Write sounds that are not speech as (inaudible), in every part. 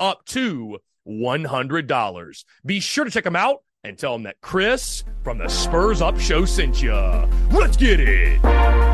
up to $100. Be sure to check them out and tell them that Chris from the Spurs Up Show sent you. Let's get it.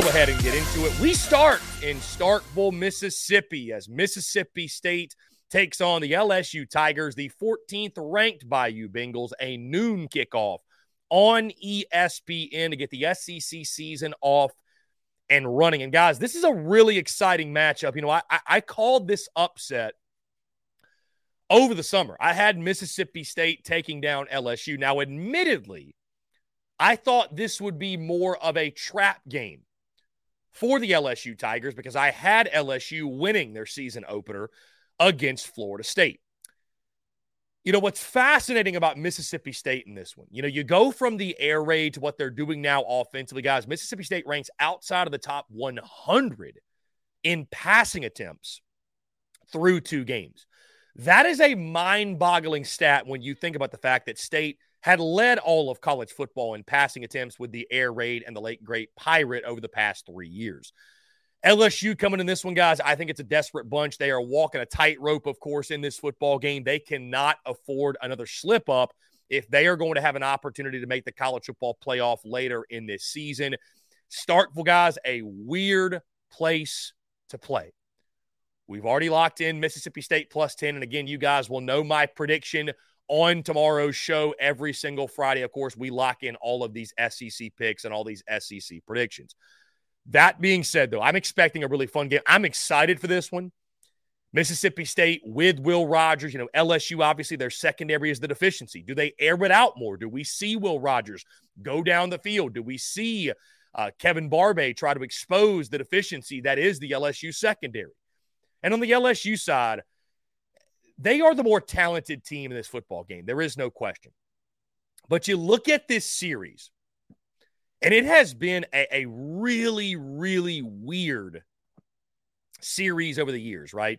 Go ahead and get into it. We start in Starkville, Mississippi, as Mississippi State takes on the LSU Tigers, the 14th ranked Bayou Bengals, a noon kickoff on ESPN to get the SEC season off and running. And guys, this is a really exciting matchup. You know, I, I called this upset over the summer. I had Mississippi State taking down LSU. Now, admittedly, I thought this would be more of a trap game for the LSU Tigers because I had LSU winning their season opener against Florida State. You know, what's fascinating about Mississippi State in this one, you know, you go from the air raid to what they're doing now offensively, guys. Mississippi State ranks outside of the top 100 in passing attempts through two games. That is a mind boggling stat when you think about the fact that State had led all of college football in passing attempts with the air raid and the late great pirate over the past three years. LSU coming in this one, guys. I think it's a desperate bunch. They are walking a tightrope, of course, in this football game. They cannot afford another slip up if they are going to have an opportunity to make the college football playoff later in this season. Starkville, guys, a weird place to play. We've already locked in Mississippi State plus 10. And again, you guys will know my prediction on tomorrow's show every single Friday. Of course, we lock in all of these SEC picks and all these SEC predictions. That being said, though, I'm expecting a really fun game. I'm excited for this one. Mississippi State with Will Rogers, you know, LSU, obviously, their secondary is the deficiency. Do they air it out more? Do we see Will Rogers go down the field? Do we see uh, Kevin Barbay try to expose the deficiency that is the LSU secondary? And on the LSU side, they are the more talented team in this football game. There is no question. But you look at this series, and it has been a, a really, really weird series over the years, right?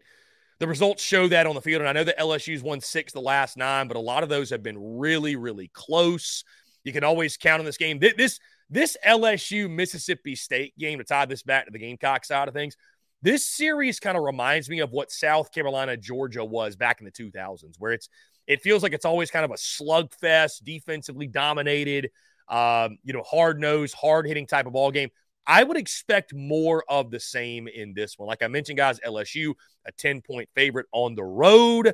The results show that on the field. And I know that LSU's won six the last nine, but a lot of those have been really, really close. You can always count on this game. This this LSU Mississippi State game to tie this back to the Gamecock side of things this series kind of reminds me of what South Carolina, Georgia was back in the 2000s, where it's it feels like it's always kind of a slugfest, defensively dominated, um, you know, hard nosed, hard hitting type of ball game. I would expect more of the same in this one. Like I mentioned, guys, LSU, a 10 point favorite on the road.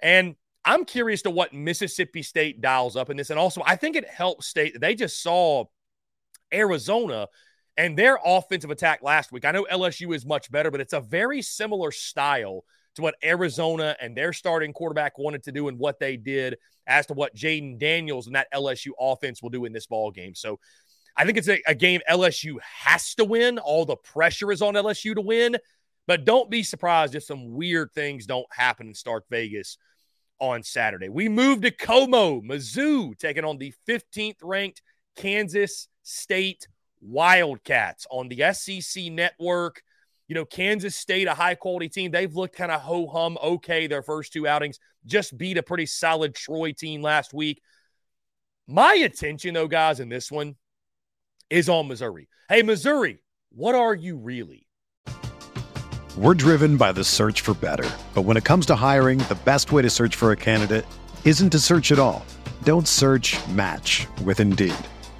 And I'm curious to what Mississippi State dials up in this. And also, I think it helps state they just saw Arizona and their offensive attack last week. I know LSU is much better, but it's a very similar style to what Arizona and their starting quarterback wanted to do and what they did as to what Jayden Daniels and that LSU offense will do in this ball game. So I think it's a, a game LSU has to win. All the pressure is on LSU to win, but don't be surprised if some weird things don't happen in Stark Vegas on Saturday. We move to Como, Mizzou, taking on the 15th ranked Kansas State Wildcats on the SEC network. You know, Kansas State, a high quality team. They've looked kind of ho hum okay their first two outings. Just beat a pretty solid Troy team last week. My attention, though, guys, in this one is on Missouri. Hey, Missouri, what are you really? We're driven by the search for better. But when it comes to hiring, the best way to search for a candidate isn't to search at all. Don't search match with Indeed.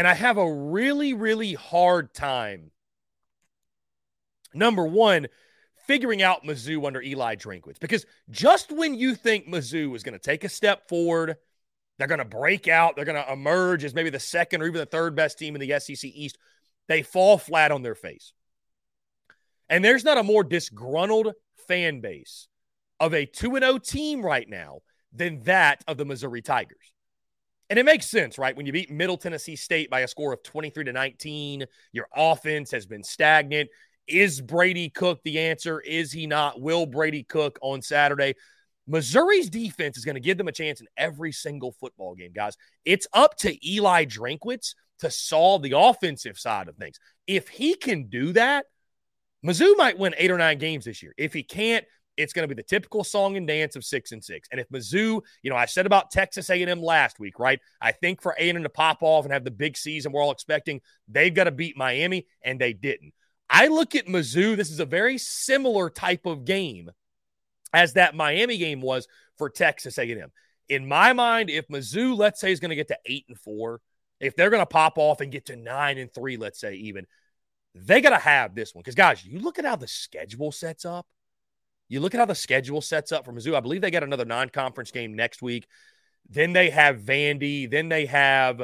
And I have a really, really hard time. Number one, figuring out Mizzou under Eli Drinkwitz. Because just when you think Mizzou is going to take a step forward, they're going to break out, they're going to emerge as maybe the second or even the third best team in the SEC East, they fall flat on their face. And there's not a more disgruntled fan base of a 2 0 team right now than that of the Missouri Tigers. And it makes sense, right? When you beat Middle Tennessee State by a score of 23 to 19, your offense has been stagnant. Is Brady Cook the answer? Is he not? Will Brady Cook on Saturday? Missouri's defense is going to give them a chance in every single football game, guys. It's up to Eli Drinkwitz to solve the offensive side of things. If he can do that, Mizzou might win eight or nine games this year. If he can't, it's going to be the typical song and dance of six and six. And if Mizzou, you know, I said about Texas A&M last week, right? I think for A&M to pop off and have the big season we're all expecting, they've got to beat Miami, and they didn't. I look at Mizzou. This is a very similar type of game as that Miami game was for Texas A&M. In my mind, if Mizzou, let's say, is going to get to eight and four, if they're going to pop off and get to nine and three, let's say even, they got to have this one. Because, guys, you look at how the schedule sets up. You look at how the schedule sets up for Mizzou. I believe they got another non conference game next week. Then they have Vandy. Then they have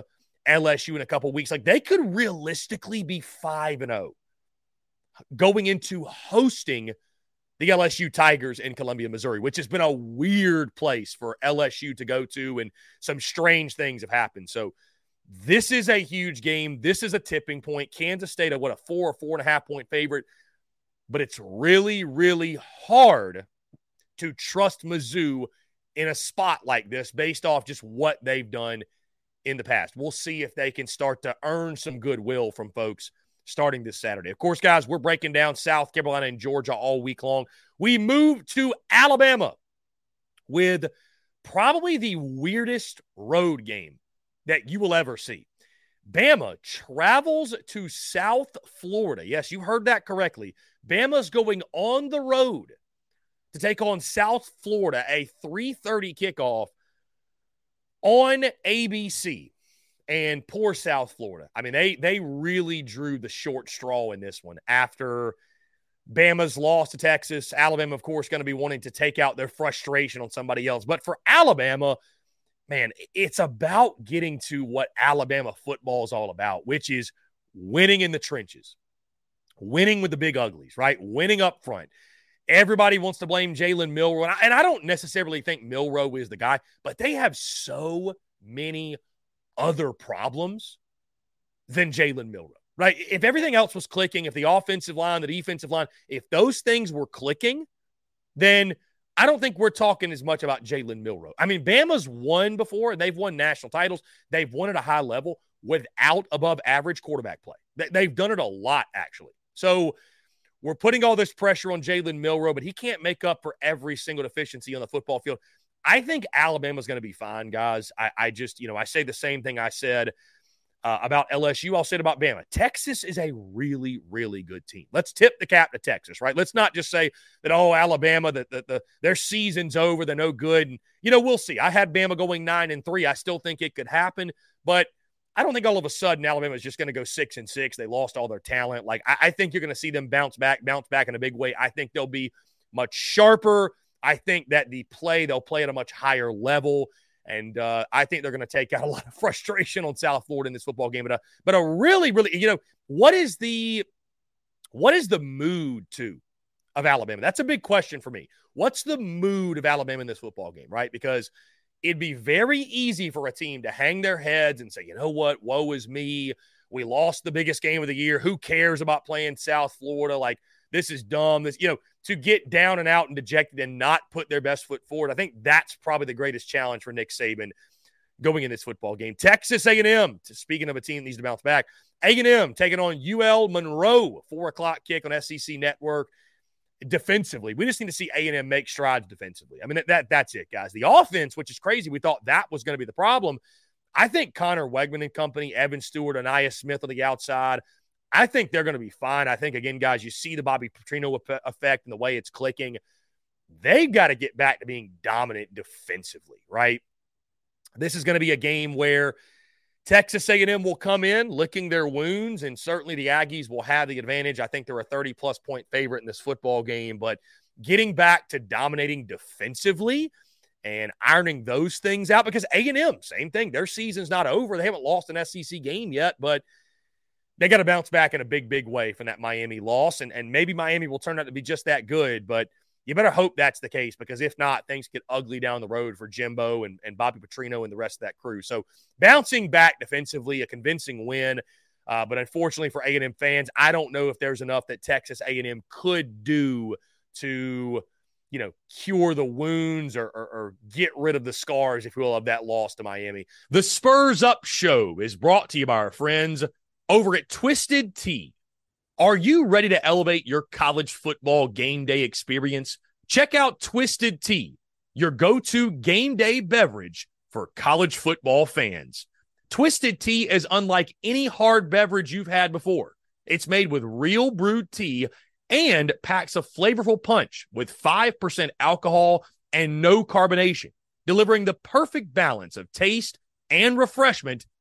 LSU in a couple weeks. Like they could realistically be 5 and 0 going into hosting the LSU Tigers in Columbia, Missouri, which has been a weird place for LSU to go to, and some strange things have happened. So, this is a huge game. This is a tipping point. Kansas State, what, a four or four and a half point favorite. But it's really, really hard to trust Mizzou in a spot like this based off just what they've done in the past. We'll see if they can start to earn some goodwill from folks starting this Saturday. Of course, guys, we're breaking down South Carolina and Georgia all week long. We move to Alabama with probably the weirdest road game that you will ever see. Bama travels to South Florida. Yes, you heard that correctly. Bama's going on the road to take on South Florida, a 3:30 kickoff on ABC. And poor South Florida. I mean, they they really drew the short straw in this one after Bama's loss to Texas. Alabama, of course, going to be wanting to take out their frustration on somebody else. But for Alabama, man, it's about getting to what Alabama football is all about, which is winning in the trenches, winning with the big uglies, right? Winning up front. Everybody wants to blame Jalen Milroe. And I, don't necessarily think Milroe is the guy, but they have so many other problems than Jalen Milroe, right? If everything else was clicking, if the offensive line, the defensive line, if those things were clicking, then I don't think we're talking as much about Jalen Milroe. I mean, Bama's won before and they've won national titles. They've won at a high level without above average quarterback play. They've done it a lot, actually. So we're putting all this pressure on Jalen Milroe, but he can't make up for every single deficiency on the football field. I think Alabama's going to be fine, guys. I, I, just, you know, I say the same thing I said uh, about LSU. I'll say it about Bama. Texas is a really, really good team. Let's tip the cap to Texas, right? Let's not just say that, oh, Alabama, that the, the, their season's over, they're no good. And, you know, we'll see. I had Bama going nine and three. I still think it could happen, but I don't think all of a sudden Alabama is just going to go six and six. They lost all their talent. Like, I, I think you're going to see them bounce back, bounce back in a big way. I think they'll be much sharper I think that the play, they'll play at a much higher level. And uh, I think they're going to take out a lot of (laughs) frustration on South Florida in this football game. But a, but a really, really, you know, what is the what is the mood to of Alabama? That's a big question for me. What's the mood of Alabama in this football game, right? Because it'd be very easy for a team to hang their heads and say, you know what, woe is me. We lost the biggest game of the year. Who cares about playing South Florida? Like this is dumb. This, you know, to get down and out and dejected and not put their best foot forward. I think that's probably the greatest challenge for Nick Saban going in this football game. Texas A&M, speaking of a team that needs to bounce back, A&M taking on UL Monroe, four o'clock kick on SEC Network. Defensively, we just need to see A&M make strides defensively. I mean, that that's it, guys. The offense, which is crazy, we thought that was going to be the problem. I think Conner Weigman and company, Evan Stewart, Ainias Smith on the outside. I think they're going to be fine. I think, again, guys, you see the Bobby Petrino effect and the way it's clicking. They've got to get back to being dominant defensively, right? This is going to be a game where Texas A&M will come in licking their wounds, and certainly the Aggies will have the advantage. I think they're a 30 plus point favorite in this football game, but getting back to dominating defensively and ironing those things out because A&M, same thing. Their season's not over. They haven't lost an SEC game yet, but – they got to bounce back in a big, big way from that Miami loss. And, and maybe Miami will turn out to be just that good, but you better hope that's the case because if not, things get ugly down the road for Jimbo and, and Bobby Petrino and the rest of that crew. So bouncing back defensively, a convincing win. Uh, but unfortunately for A&M fans, I don't know if there's enough that Texas A&M could do to, you know, cure the wounds or, or, or get rid of the scars, if you will, of that loss to Miami. The Spurs Up Show is brought to you by our friends over at Twisted Tea. Are you ready to elevate your college football game day experience? Check out Twisted Tea, your go to game day beverage for college football fans. Twisted Tea is unlike any hard beverage you've had before. It's made with real brewed tea and packs a flavorful punch with 5% alcohol and no carbonation, delivering the perfect balance of taste and refreshment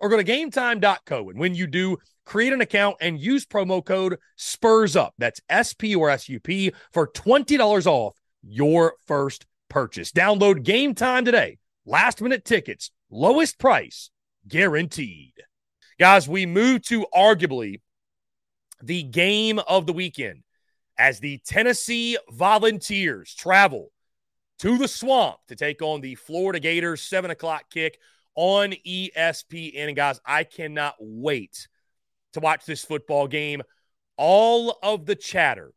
or go to gametime.co. And when you do, create an account and use promo code SPURS UP. That's S P or S U P for $20 off your first purchase. Download game time today. Last minute tickets, lowest price guaranteed. Guys, we move to arguably the game of the weekend as the Tennessee Volunteers travel to the swamp to take on the Florida Gators, seven o'clock kick on ESPN. And guys, I cannot wait to watch this football game. All of the chatter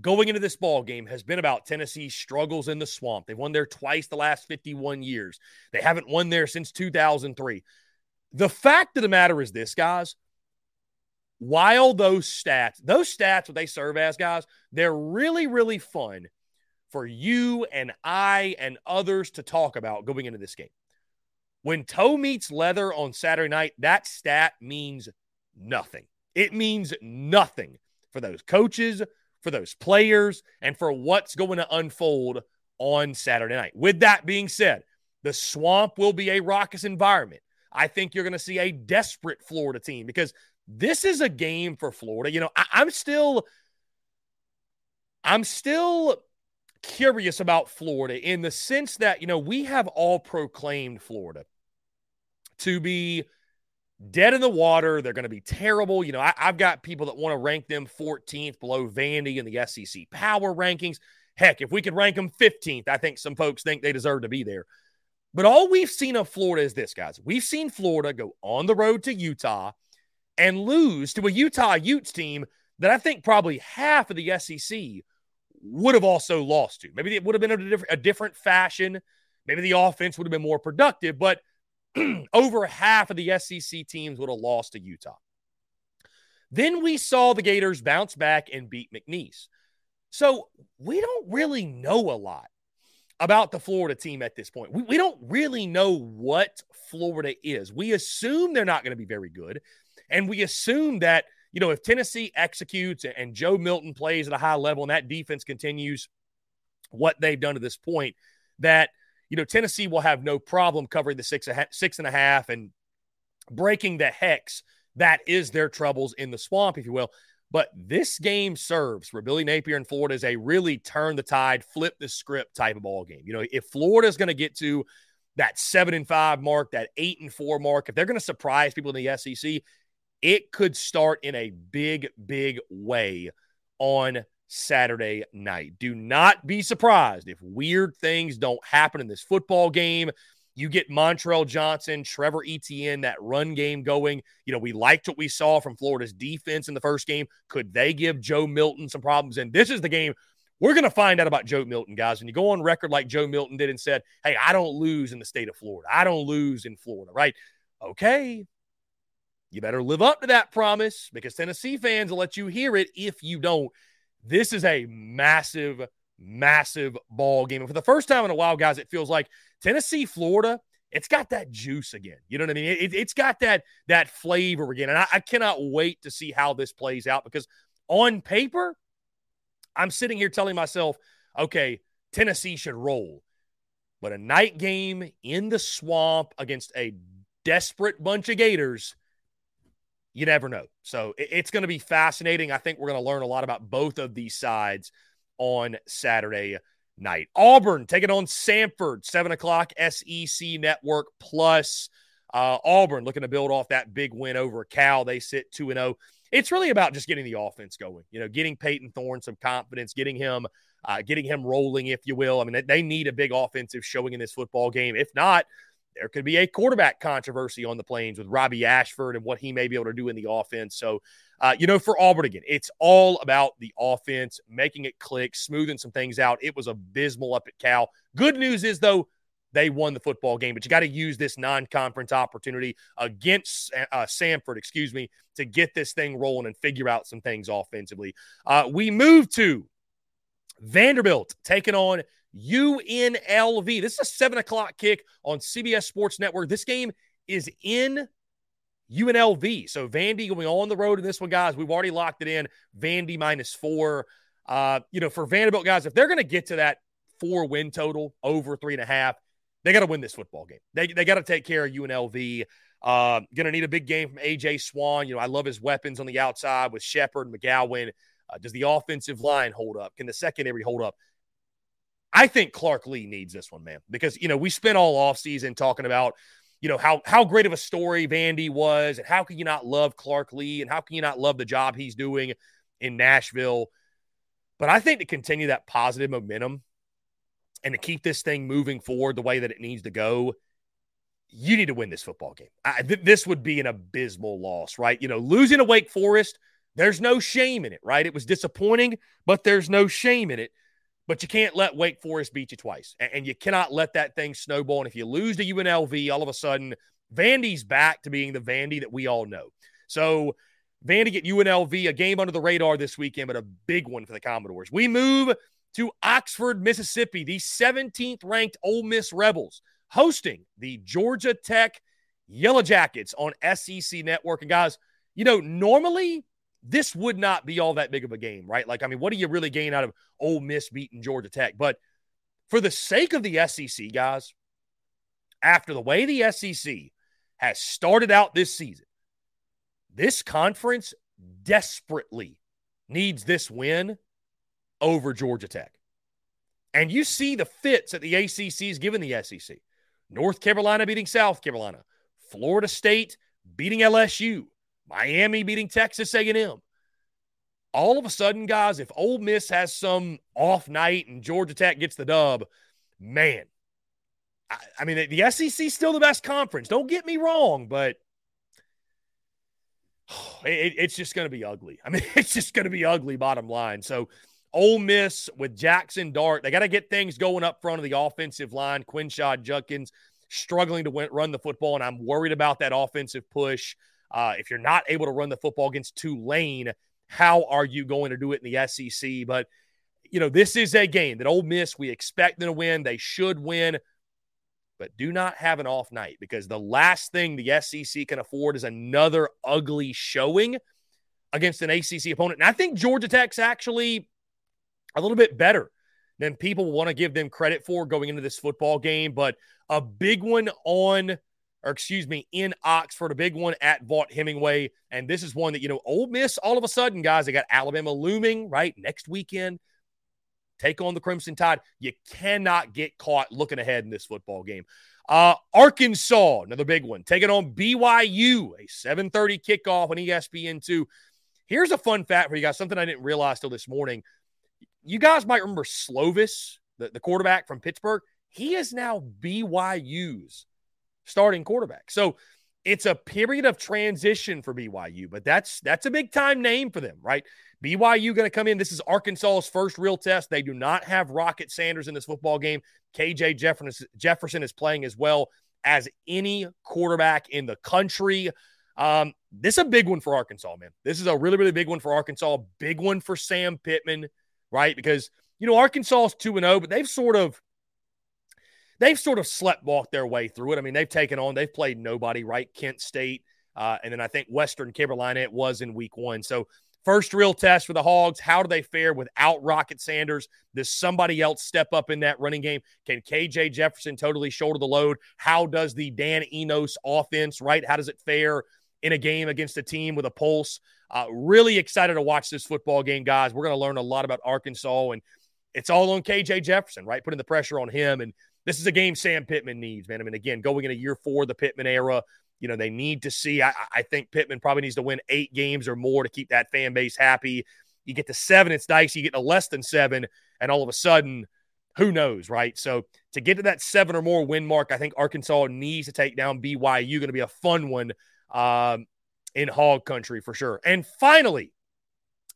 going into this ball game has been about Tennessee's struggles in the swamp. They've won there twice the last 51 years. They haven't won there since 2003. The fact of the matter is this, guys. While those stats, those stats, what they serve as, guys, they're really, really fun for you and I and others to talk about going into this game. When toe meets leather on Saturday night, that stat means nothing. It means nothing for those coaches, for those players, and for what's going to unfold on Saturday night. With that being said, the swamp will be a raucous environment. I think you're going to see a desperate Florida team because this is a game for Florida. You know, I, I'm still, I'm still curious about Florida in the sense that, you know, we have all proclaimed Florida to be dead in the water. They're going to be terrible. You know, I, have got people that want to rank them 14th below Vandy in the SEC power rankings. Heck, if we could rank them 15th, I think some folks think they deserve to be there. But all we've seen of Florida is this, guys. We've seen Florida go on the road to Utah and lose to a Utah Utes team that I think probably half of the SEC would have also lost to. Maybe it would have been a different, a different fashion. Maybe the offense would have been more productive, but (clears throat) over half of the SEC teams would have lost to Utah. Then we saw the Gators bounce back and beat McNeese. So we don't really know a lot about the Florida team at this point. We, we don't really know what Florida is. We assume they're not going to be very good. And we assume that, you know, if Tennessee executes and Joe Milton plays at a high level and that defense continues what they've done to this point, that, you know, Tennessee will have no problem covering the six, six and a half and breaking the hex that is their troubles in the swamp, if you will. But this game serves for Billy Napier in Florida as a really turn the tide, flip the script type of ball game. You know, if Florida is going to get to that seven and five mark, that eight and four mark, if they're going to surprise people in the SEC, it could start in a big, big way on Saturday night. Do not be surprised if weird things don't happen in this football game. You get Montrell Johnson, Trevor Etienne, that run game going. You know, we liked what we saw from Florida's defense in the first game. Could they give Joe Milton some problems? And this is the game we're going to find out about Joe Milton, guys. When you go on record like Joe Milton did and said, Hey, I don't lose in the state of Florida. I don't lose in Florida, right? Okay. You better live up to that promise because Tennessee fans will let you hear it if you don't. This is a massive, massive ball game. And for the first time in a while, guys, it feels like Tennessee, Florida, it's got that juice again. You know what I mean? It, has got that that flavor again. And I, I cannot wait to see how this plays out because on paper, I'm sitting here telling myself, okay, Tennessee should roll. But a night game in the swamp against a desperate bunch of Gators, you never know. So it's going to be fascinating. I think we're going to learn a lot about both of these sides on Saturday night. Auburn taking on Sanford, 7 o'clock SEC Network Plus. Uh, Auburn looking to build off that big win over Cal. They sit 2 0. It's really about just getting the offense going, you know, getting Payton Thorne some confidence, getting him. Uh, getting him rolling, if you will. I mean, they need a big offensive showing in this football game. If not, there could be a quarterback controversy on the plains with Robbie Ashford and what he may be able to do in the offense. So, uh, you know, for Auburn again, it's all about the offense, making it click, smoothing some things out. It was abysmal up at Cal. Good news is, though, they won the football game, but you got to use this non conference opportunity against uh, Samford, excuse me, to get this thing rolling and figure out some things offensively. Uh, we move to Vanderbilt taking on UNLV. This is a seven o'clock kick on CBS Sports Network. This game is in UNLV. So Vandy going on the road in this one, guys. We've already locked it in. Vandy minus four. Uh, you know, for Vanderbilt guys, if they're going to get to that four win total over three and a half, they got to win this football game. They, they got to take care of UNLV. Uh, going to need a big game from AJ Swann. You know, I love his weapons on the outside with Sheppard McGowan. Uh, does the offensive line hold up? Can the secondary hold up? I think Clark Lea needs this one, man, because you know we spent all off season talking about you know how how great of a story Vandy was, and how can you not love Clark Lea, and how can you not love the job he's doing in Nashville? But I think to continue that positive momentum and to keep this thing moving forward the way that it needs to go, you need to win this football game. I, th- this would be an abysmal loss, right? You know, losing to Wake Forest, there's no shame in it, right? It was disappointing, but there's no shame in it. But you can't let Wake Forest beat you twice. And, you cannot let that thing snowball. And if you lose to UNLV, all of a sudden, Vandy's back to being the Vandy that we all know. So, Vandy get UNLV, a game under the radar this weekend, but a big one for the Commodores. We move to Oxford, Mississippi, the 17th ranked Ole Miss Rebels hosting the Georgia Tech Yellow Jackets on SEC Network. And guys, you know, normally this would not be all that big of a game, right? Like, I mean, what do you really gain out of Ole Miss beating Georgia Tech? But for the sake of the SEC, guys, after the way the SEC has started out this season, this conference desperately needs this win over Georgia Tech. And you see the fits that the ACC is giving the SEC. North Carolina beating South Carolina, Florida State beating LSU, Miami beating Texas A&M. All of a sudden, guys, if Ole Miss has some off night and Georgia Tech gets the dub, man, I, I mean, the, the SEC is still the best conference. Don't get me wrong, but (sighs) it, it's just going to be ugly. I mean, (laughs) it's just going to be ugly, bottom line. So, Ole Miss with Jackson Dart, they got to get things going up front of the offensive line. Quinshon Judkins struggling to win, run the football, and I'm worried about that offensive push. Uh, if you're not able to run the football against Tulane, how are you going to do it in the SEC? But you know, this is a game that Ole Miss we expect them to win. They should win, but do not have an off night because the last thing the SEC can afford is another ugly showing against an ACC opponent. And I think Georgia Tech's actually a little bit better than people want to give them credit for going into this football game. But a big one on, or excuse me, in Oxford, a big one at Vaught Hemingway. And this is one that, you know, Ole Miss, all of a sudden, guys, they got Alabama looming, right? Next weekend, take on the Crimson Tide. You cannot get caught looking ahead in this football game. Uh, Arkansas, another big one, taking on BYU, a 7:30 kickoff on ESPN2. Here's a fun fact for you guys, something I didn't realize till this morning you guys might remember Slovis, the, the quarterback from Pittsburgh. He is now BYU's starting quarterback. So it's a period of transition for BYU, but that's that's a big time name for them, right? BYU going to come in. This is Arkansas's first real test. They do not have Rocket Sanders in this football game. KJ Jefferson, Jefferson is playing as well as any quarterback in the country. Um, this is a big one for Arkansas, man. This is a really, really big one for Arkansas. Big one for Sam Pittman right? Because you know Arkansas is two and zero, oh, but they've sort of they've sort of slept walked their way through it. I mean, they've taken on they've played nobody, right? Kent State, uh, and then I think Western Carolina it was in week one. So first real test for the Hogs. How do they fare without Rocket Sanders? Does somebody else step up in that running game? Can KJ Jefferson totally shoulder the load? How does the Dan Enos offense, right? How does it fare in a game against a team with a pulse? Uh, really excited to watch this football game, guys. We're going to learn a lot about Arkansas, and it's all on KJ Jefferson, right? Putting the pressure on him. And this is a game Sam Pittman needs, man. I mean, again, going into year four, the Pittman era, you know, they need to see. I, I think Pittman probably needs to win eight games or more to keep that fan base happy. You get to seven, it's dicey. You get to less than seven, and all of a sudden, who knows, right? So to get to that seven or more win mark, I think Arkansas needs to take down BYU. Going to be a fun one. Um, in hog country for sure. And finally,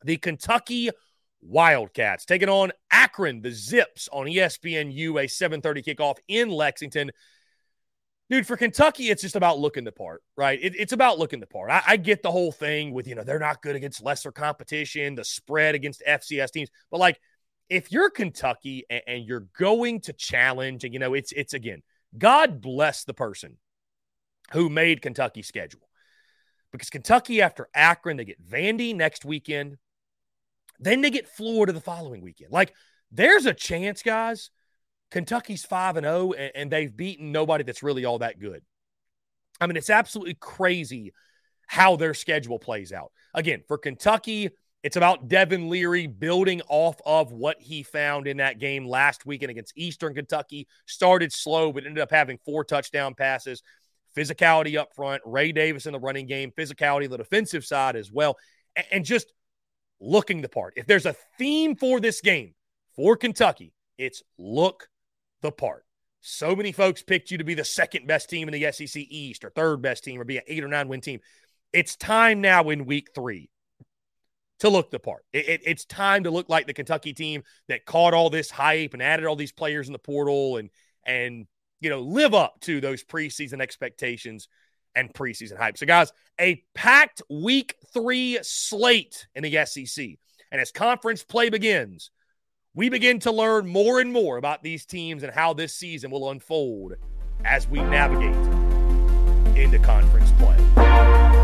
the Kentucky Wildcats taking on Akron, the Zips on ESPNU, a 7:30 kickoff in Lexington. Dude, for Kentucky, it's just about looking the part, right? It, it's about looking the part. I, I, get the whole thing with, you know, they're not good against lesser competition, the spread against FCS teams. But like, if you're Kentucky and, and you're going to challenge, and you know, it's it's again, God bless the person who made Kentucky schedule because Kentucky, after Akron, they get Vandy next weekend. Then they get Florida the following weekend. Like, there's a chance, guys. Kentucky's 5 and 0, and they've beaten nobody that's really all that good. I mean, it's absolutely crazy how their schedule plays out. Again, for Kentucky, it's about Devin Leary building off of what he found in that game last weekend against Eastern Kentucky. Started slow, but ended up having four touchdown passes physicality up front, Ray Davis in the running game, physicality on the defensive side as well, and just looking the part. If there's a theme for this game for Kentucky, it's look the part. So many folks picked you to be the second best team in the SEC East or third best team or be an eight or nine win team. It's time now in week three to look the part. It, it, it's time to look like the Kentucky team that caught all this hype and added all these players in the portal and and you know, live up to those preseason expectations and preseason hype. So, guys, a packed week three slate in the SEC. And as conference play begins, we begin to learn more and more about these teams and how this season will unfold as we navigate into conference play.